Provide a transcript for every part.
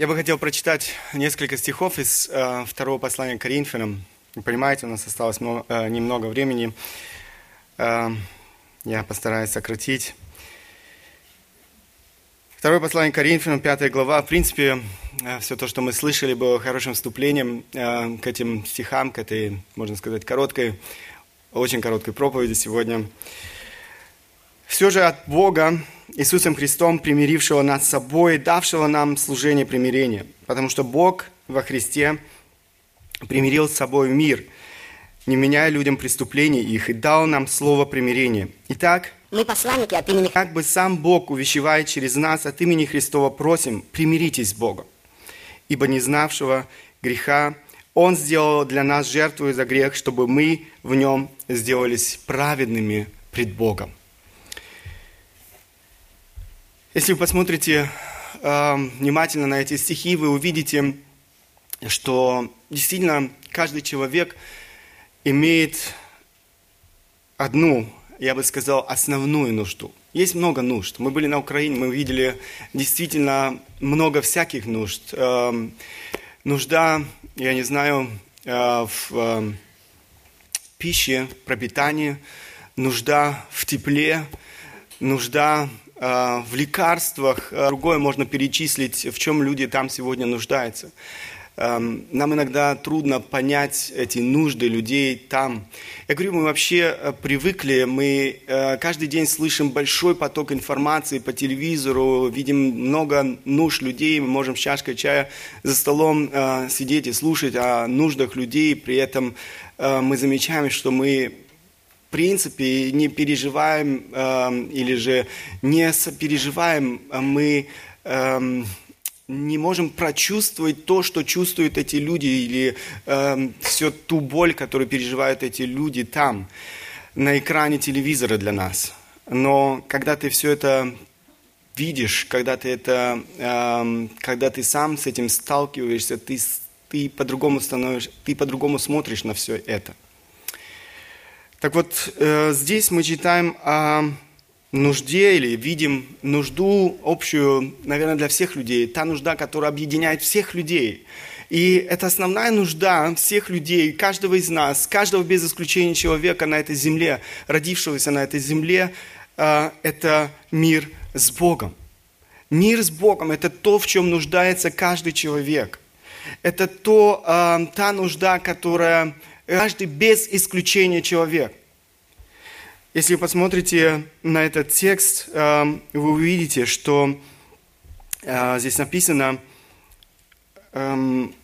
Я бы хотел прочитать несколько стихов из э, второго послания к Коринфянам. Вы понимаете, у нас осталось много, э, немного времени. Э, я постараюсь сократить. Второе послание Коринфянам, пятая глава. В принципе, э, все то, что мы слышали, было хорошим вступлением э, к этим стихам, к этой, можно сказать, короткой, очень короткой проповеди сегодня. Все же от Бога, Иисусом Христом, примирившего нас с собой, давшего нам служение примирения. Потому что Бог во Христе примирил с собой мир, не меняя людям преступлений их, и дал нам слово примирения. Итак, мы посланники от имени... как бы сам Бог увещевает через нас от имени Христова, просим, примиритесь с Богом. Ибо не знавшего греха Он сделал для нас жертву за грех, чтобы мы в нем сделались праведными пред Богом. Если вы посмотрите э, внимательно на эти стихи, вы увидите, что действительно каждый человек имеет одну, я бы сказал, основную нужду. Есть много нужд. Мы были на Украине, мы видели действительно много всяких нужд. Э, нужда, я не знаю, э, в э, пище, пропитании, нужда в тепле, нужда в лекарствах, э, другое можно перечислить, в чем люди там сегодня нуждаются. Эм, нам иногда трудно понять эти нужды людей там. Я говорю, мы вообще э, привыкли, мы каждый день слышим большой поток информации по телевизору, видим много нужд людей, мы можем с чашкой чая за столом сидеть и слушать о нуждах людей, при этом мы замечаем, что мы принципе не переживаем э, или же не сопереживаем, а мы э, не можем прочувствовать то, что чувствуют эти люди, или э, всю ту боль, которую переживают эти люди там, на экране телевизора для нас. Но когда ты все это видишь, когда ты это, э, когда ты сам с этим сталкиваешься, ты, ты по-другому становишься, ты по-другому смотришь на все это. Так вот, э, здесь мы читаем о нужде или видим нужду общую, наверное, для всех людей. Та нужда, которая объединяет всех людей. И это основная нужда всех людей, каждого из нас, каждого без исключения человека на этой земле, родившегося на этой земле, э, это мир с Богом. Мир с Богом – это то, в чем нуждается каждый человек. Это то, э, та нужда, которая каждый без исключения человек. Если вы посмотрите на этот текст, э, вы увидите, что э, здесь написано, эм,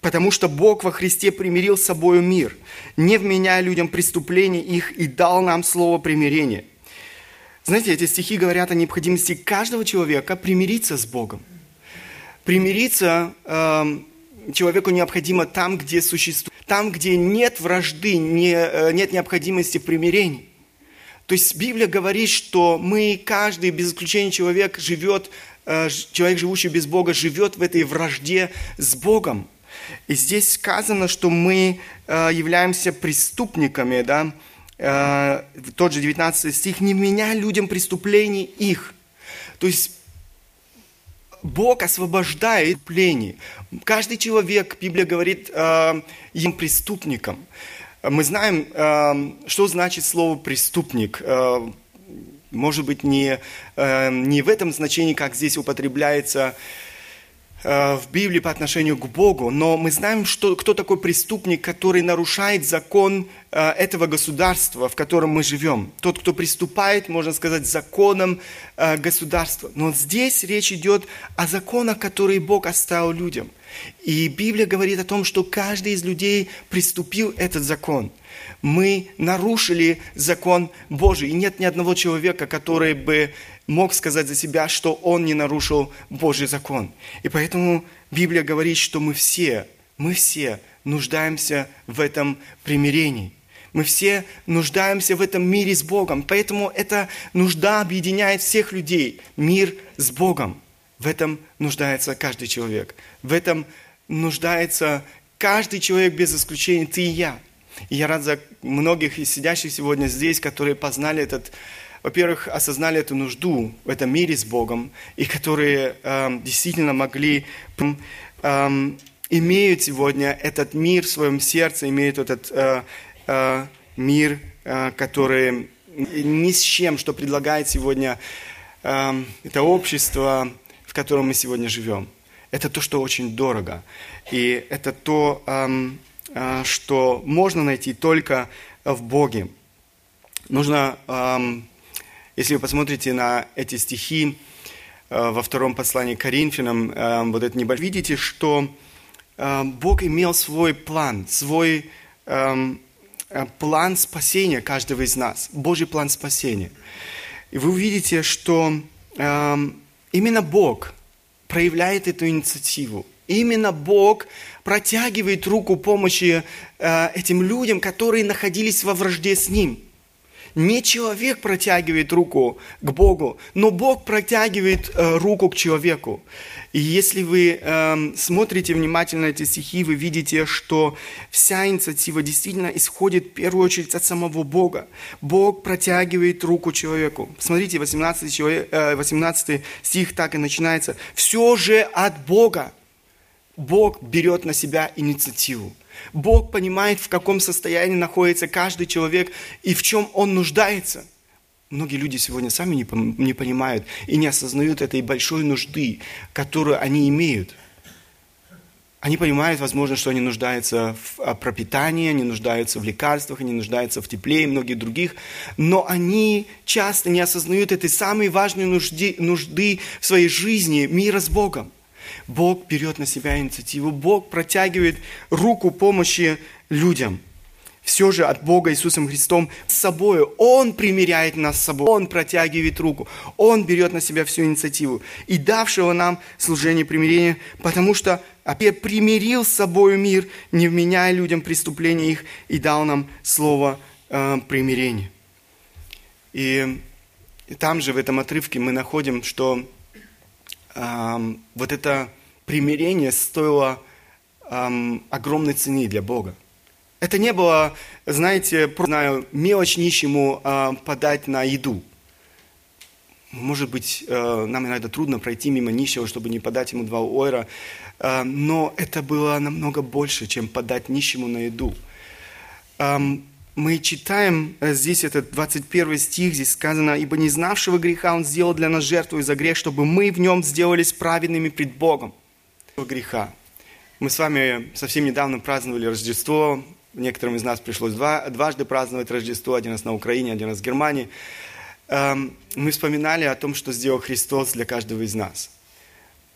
потому что Бог во Христе примирил с собой мир, не вменяя людям преступлений их и дал нам слово примирения. Знаете, эти стихи говорят о необходимости каждого человека примириться с Богом. Примириться эм, человеку необходимо там, где существует, там, где нет вражды, не, э, нет необходимости примирений. То есть Библия говорит, что мы, каждый, без исключения человек, живет, э, человек, живущий без Бога, живет в этой вражде с Богом. И здесь сказано, что мы э, являемся преступниками, да, тот же 19 стих, не меня людям преступлений их. То есть Бог освобождает плений. Каждый человек, Библия говорит, э, им преступником. Мы знаем, э, что значит слово преступник. Э, может быть, не, не в этом значении, как здесь употребляется в Библии по отношению к Богу, но мы знаем, что, кто такой преступник, который нарушает закон этого государства, в котором мы живем. Тот, кто приступает, можно сказать, законом государства. Но здесь речь идет о законах, которые Бог оставил людям – и Библия говорит о том, что каждый из людей приступил этот закон. Мы нарушили закон Божий. И нет ни одного человека, который бы мог сказать за себя, что он не нарушил Божий закон. И поэтому Библия говорит, что мы все, мы все нуждаемся в этом примирении. Мы все нуждаемся в этом мире с Богом. Поэтому эта нужда объединяет всех людей. Мир с Богом. В этом нуждается каждый человек. В этом нуждается каждый человек без исключения, ты и я. И я рад за многих из сидящих сегодня здесь, которые познали этот во-первых, осознали эту нужду в этом мире с Богом, и которые э, действительно могли, э, имеют сегодня этот мир в своем сердце, имеют этот э, э, мир, э, который ни с чем, что предлагает сегодня э, это общество, в котором мы сегодня живем. Это то, что очень дорого. И это то, э, э, что можно найти только в Боге. Нужно, э, если вы посмотрите на эти стихи э, во втором послании к Коринфянам, э, вот это небольшое, видите, что э, Бог имел свой план, свой эм, план спасения каждого из нас, Божий план спасения. И вы увидите, что э, именно Бог проявляет эту инициативу. Именно Бог протягивает руку помощи этим людям, которые находились во вражде с Ним – не человек протягивает руку к Богу, но Бог протягивает э, руку к человеку. И если вы э, смотрите внимательно эти стихи, вы видите, что вся инициатива действительно исходит в первую очередь от самого Бога. Бог протягивает руку человеку. Смотрите, 18, человек, э, 18 стих так и начинается. «Все же от Бога». Бог берет на себя инициативу. Бог понимает, в каком состоянии находится каждый человек и в чем он нуждается. Многие люди сегодня сами не, понимают и не осознают этой большой нужды, которую они имеют. Они понимают, возможно, что они нуждаются в а, пропитании, они нуждаются в лекарствах, они нуждаются в тепле и многих других, но они часто не осознают этой самой важной нужды, нужды в своей жизни мира с Богом. Бог берет на себя инициативу, Бог протягивает руку помощи людям. Все же от Бога Иисусом Христом с собой. Он примиряет нас с собой. Он протягивает руку. Он берет на себя всю инициативу. И давшего нам служение примирения, потому что опять примирил с собой мир, не вменяя людям преступления их, и дал нам слово э, примирения. И там же, в этом отрывке, мы находим, что вот это примирение стоило огромной цены для Бога. Это не было, знаете, знаю, мелочь нищему э, подать на еду. Может быть, э, нам иногда трудно пройти мимо нищего, чтобы не подать ему два ойра, э, но это было намного больше, чем подать нищему на еду. Эм, мы читаем э, здесь этот 21 стих, здесь сказано, «Ибо не знавшего греха Он сделал для нас жертву за грех, чтобы мы в нем сделались праведными пред Богом». Греха. Мы с вами совсем недавно праздновали Рождество. Некоторым из нас пришлось два, дважды праздновать Рождество, один раз на Украине, один раз в Германии. Эм, мы вспоминали о том, что сделал Христос для каждого из нас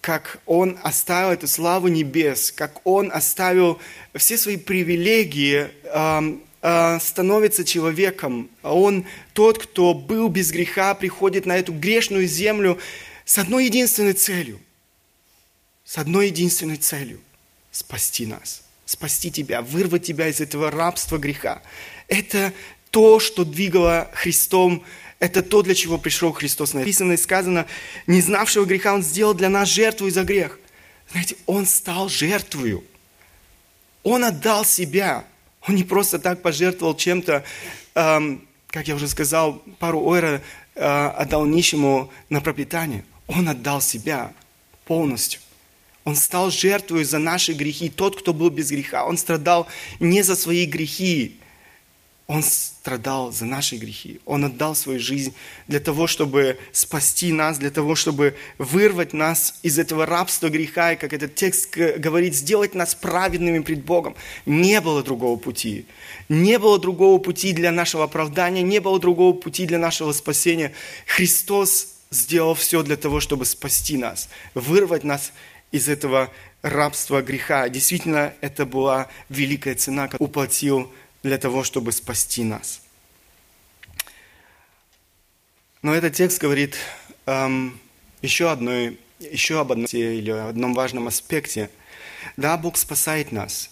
как Он оставил эту славу небес, как Он оставил все свои привилегии эм, становится человеком. Он тот, кто был без греха, приходит на эту грешную землю с одной единственной целью. С одной единственной целью – спасти нас, спасти тебя, вырвать тебя из этого рабства греха. Это то, что двигало Христом, это то, для чего пришел Христос. Написано и сказано, не знавшего греха Он сделал для нас жертву за грех. Знаете, Он стал жертвою. Он отдал себя. Он не просто так пожертвовал чем-то, эм, как я уже сказал, пару ойра э, отдал нищему на пропитание. Он отдал себя полностью. Он стал жертвой за наши грехи. Тот, кто был без греха, он страдал не за свои грехи, он страдал за наши грехи. Он отдал свою жизнь для того, чтобы спасти нас, для того, чтобы вырвать нас из этого рабства греха. И как этот текст говорит, сделать нас праведными пред Богом. Не было другого пути. Не было другого пути для нашего оправдания, не было другого пути для нашего спасения. Христос сделал все для того, чтобы спасти нас, вырвать нас из этого рабства греха. Действительно, это была великая цена, которую уплатил для того, чтобы спасти нас. Но этот текст говорит эм, еще, одной, еще об одном или одном важном аспекте. Да, Бог спасает нас.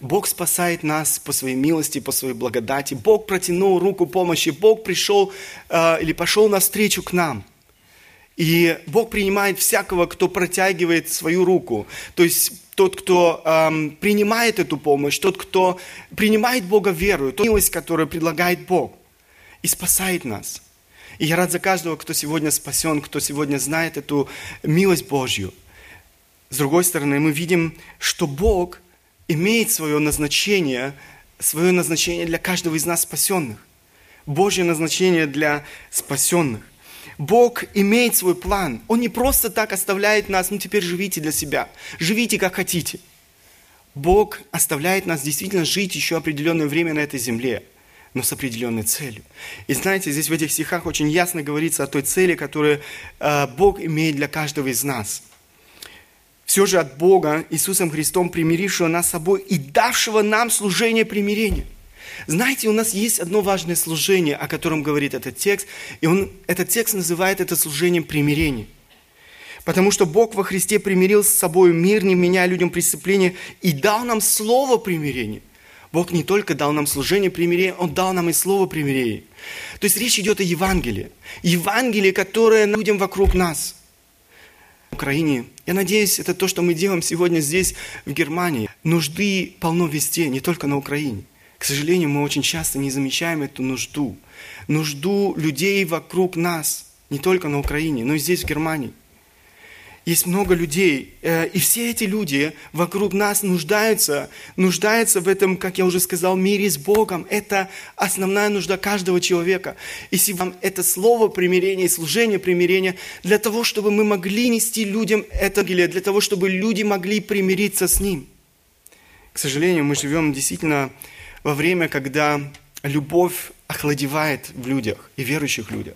Бог спасает нас по своей милости, по своей благодати. Бог протянул руку помощи. Бог пришел э, или пошел навстречу к нам. И Бог принимает всякого, кто протягивает свою руку. То есть тот, кто эм, принимает эту помощь, тот, кто принимает Бога верою, ту милость, которую предлагает Бог, и спасает нас. И я рад за каждого, кто сегодня спасен, кто сегодня знает эту милость Божью. С другой стороны, мы видим, что Бог имеет свое назначение, свое назначение для каждого из нас спасенных. Божье назначение для спасенных. Бог имеет свой план. Он не просто так оставляет нас, ну теперь живите для себя, живите как хотите. Бог оставляет нас действительно жить еще определенное время на этой земле, но с определенной целью. И знаете, здесь в этих стихах очень ясно говорится о той цели, которую э, Бог имеет для каждого из нас. Все же от Бога, Иисусом Христом, примирившего нас с собой и давшего нам служение примирения – знаете, у нас есть одно важное служение, о котором говорит этот текст, и он, этот текст называет это служением примирения. Потому что Бог во Христе примирил с собой мир, не меняя людям преступления, и дал нам слово примирения. Бог не только дал нам служение примирения, Он дал нам и слово примирения. То есть речь идет о Евангелии. Евангелие, которое людям вокруг нас. В Украине, я надеюсь, это то, что мы делаем сегодня здесь, в Германии. Нужды полно везде, не только на Украине. К сожалению, мы очень часто не замечаем эту нужду. Нужду людей вокруг нас, не только на Украине, но и здесь, в Германии. Есть много людей, э, и все эти люди вокруг нас нуждаются, нуждаются в этом, как я уже сказал, мире с Богом. Это основная нужда каждого человека. И сегодня это слово примирения служение примирения для того, чтобы мы могли нести людям это, для того, чтобы люди могли примириться с Ним. К сожалению, мы живем действительно во время, когда любовь охладевает в людях и верующих людях.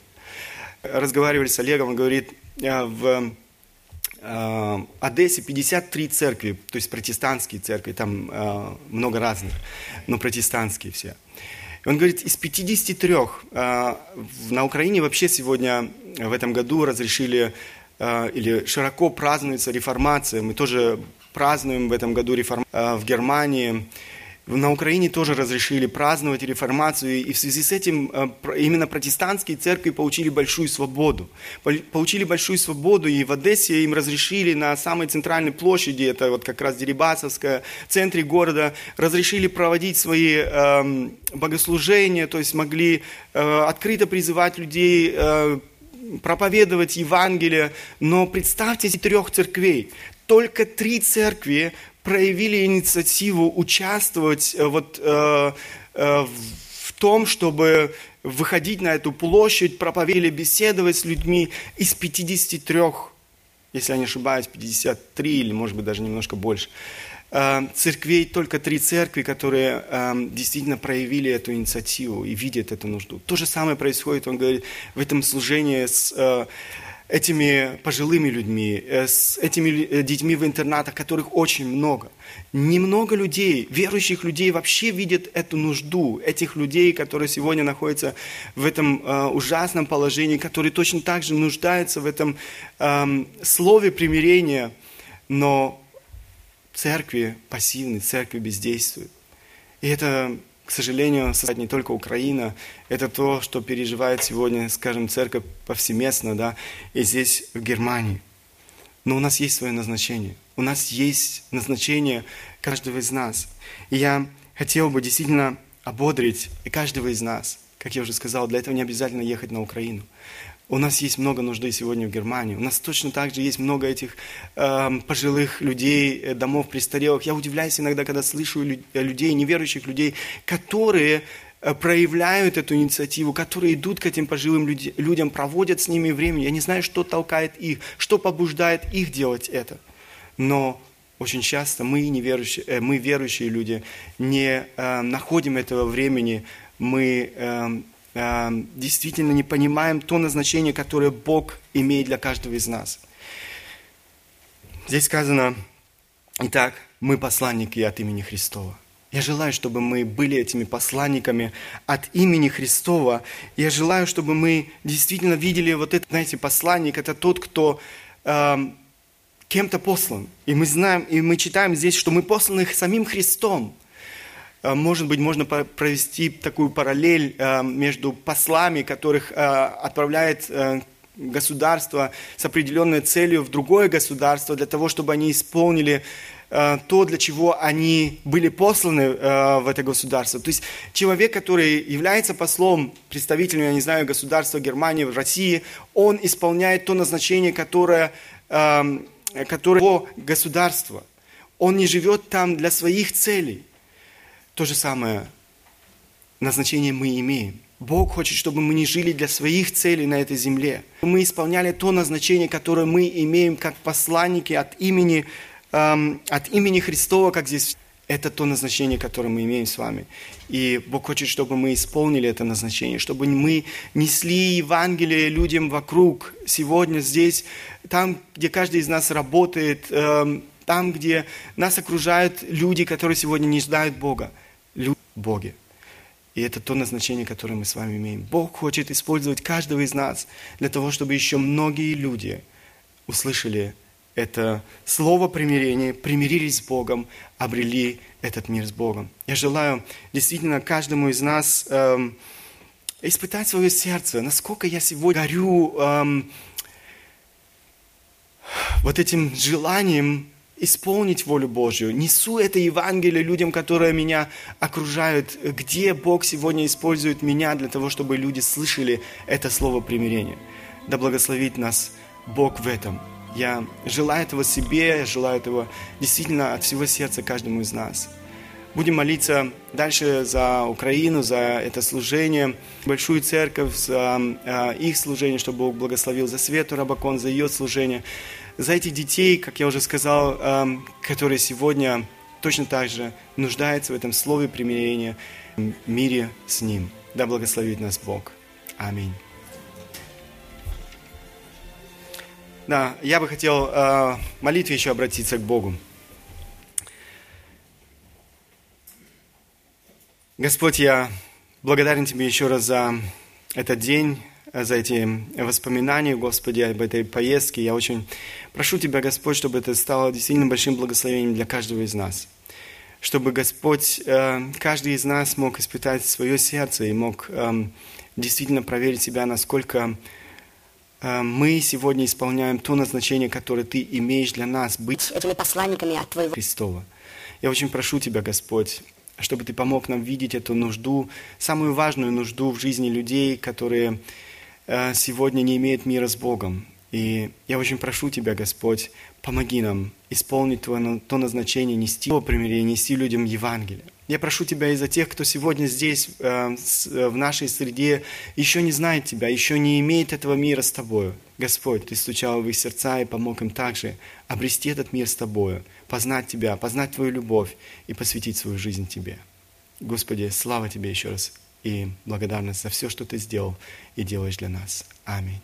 Разговаривали с Олегом, он говорит, «Э, в э, Одессе 53 церкви, то есть протестантские церкви, там э, много разных, но протестантские все. И он говорит, из 53 на Украине вообще сегодня в этом году разрешили или широко празднуется реформация. Мы тоже празднуем в этом году реформацию в Германии. На Украине тоже разрешили праздновать реформацию, и в связи с этим э, именно протестантские церкви получили большую свободу. Получили большую свободу, и в Одессе им разрешили на самой центральной площади, это вот как раз Дерибасовская, в центре города, разрешили проводить свои э, богослужения, то есть могли э, открыто призывать людей э, проповедовать Евангелие, но представьте трех церквей, только три церкви проявили инициативу участвовать э, вот, э, э, в том, чтобы выходить на эту площадь, проповедовать, беседовать с людьми из 53, если я не ошибаюсь, 53 или, может быть, даже немножко больше, э, церквей, только три церкви, которые э, действительно проявили эту инициативу и видят эту нужду. То же самое происходит, он говорит, в этом служении с э, этими пожилыми людьми, э, с этими э, детьми в интернатах, которых очень много. Немного людей, верующих людей вообще видят эту нужду, этих людей, которые сегодня находятся в этом э, ужасном положении, которые точно так же нуждаются в этом э, слове примирения, но церкви пассивны, церкви бездействуют. И это к сожалению, не только Украина, это то, что переживает сегодня, скажем, церковь повсеместно, да, и здесь, в Германии. Но у нас есть свое назначение. У нас есть назначение каждого из нас. И я хотел бы действительно ободрить и каждого из нас. Как я уже сказал, для этого не обязательно ехать на Украину. У нас есть много нужды сегодня в Германии. У нас точно так же есть много этих э, пожилых людей, э, домов престарелых. Я удивляюсь иногда, когда слышу людей, неверующих людей, которые э, проявляют эту инициативу, которые идут к этим пожилым людям, проводят с ними время. Я не знаю, что толкает их, что побуждает их делать это. Но очень часто мы, неверующие, э, мы верующие люди, не э, находим этого времени, мы э, действительно не понимаем то назначение, которое Бог имеет для каждого из нас. Здесь сказано, итак, мы посланники от имени Христова. Я желаю, чтобы мы были этими посланниками от имени Христова. Я желаю, чтобы мы действительно видели вот это, знаете, посланник, это тот, кто э, кем-то послан. И мы знаем, и мы читаем здесь, что мы посланы самим Христом. Э, может быть, можно провести такую параллель э, между послами, которых э, отправляет государство с определенной целью в другое государство, для того, чтобы они исполнили э, то, для чего они были посланы э, в это государство. То есть человек, который является послом, представителем, я не знаю, государства Германии, России, он исполняет то назначение, которое, э, которое государство. Он не живет там для своих целей. То же самое назначение мы имеем. Бог хочет, чтобы мы не жили для своих целей на этой земле. Мы исполняли то назначение, которое мы имеем как посланники от имени, эм, от имени Христова, как здесь. Это то назначение, которое мы имеем с вами. И Бог хочет, чтобы мы исполнили это назначение, чтобы мы несли Евангелие людям вокруг, сегодня, здесь, там, где каждый из нас работает, эм, там, где нас окружают люди, которые сегодня не ждают Бога. Боге. И это то назначение, которое мы с вами имеем. Бог хочет использовать каждого из нас для того, чтобы еще многие люди услышали это слово примирения, примирились с Богом, обрели этот мир с Богом. Я желаю действительно каждому из нас эм, испытать свое сердце, насколько я сегодня горю эм, вот этим желанием исполнить волю Божью. Несу это Евангелие людям, которые меня окружают. Где Бог сегодня использует меня для того, чтобы люди слышали это слово примирения. Да благословит нас Бог в этом. Я желаю этого себе, я желаю этого действительно от всего сердца каждому из нас. Будем молиться дальше за Украину, за это служение, большую церковь, за э, их служение, чтобы Бог благословил, за Свету Рабакон, за ее служение за этих детей, как я уже сказал, эм, которые сегодня точно так же нуждаются в этом слове примирения, в мире с Ним. Да благословит нас Бог. Аминь. Да, я бы хотел э, молитве еще обратиться к Богу. Господь, я благодарен Тебе еще раз за этот день, за эти воспоминания, Господи, об этой поездке. Я очень прошу Тебя, Господь, чтобы это стало действительно большим благословением для каждого из нас. Чтобы Господь, э, каждый из нас мог испытать свое сердце и мог эм, действительно проверить себя, насколько э, мы сегодня исполняем то назначение, которое Ты имеешь для нас, быть этими посланниками от Твоего Христова. Я очень прошу Тебя, Господь, чтобы Ты помог нам видеть эту нужду, самую важную нужду в жизни людей, которые сегодня не имеет мира с Богом. И я очень прошу Тебя, Господь, помоги нам исполнить Твое, то назначение, нести Его примирение, нести людям Евангелие. Я прошу Тебя и за тех, кто сегодня здесь, э, в нашей среде, еще не знает Тебя, еще не имеет этого мира с Тобою. Господь, Ты стучал в их сердца и помог им также обрести этот мир с Тобою, познать Тебя, познать Твою любовь и посвятить свою жизнь Тебе. Господи, слава Тебе еще раз и благодарность за все, что Ты сделал и делаешь для нас. Аминь.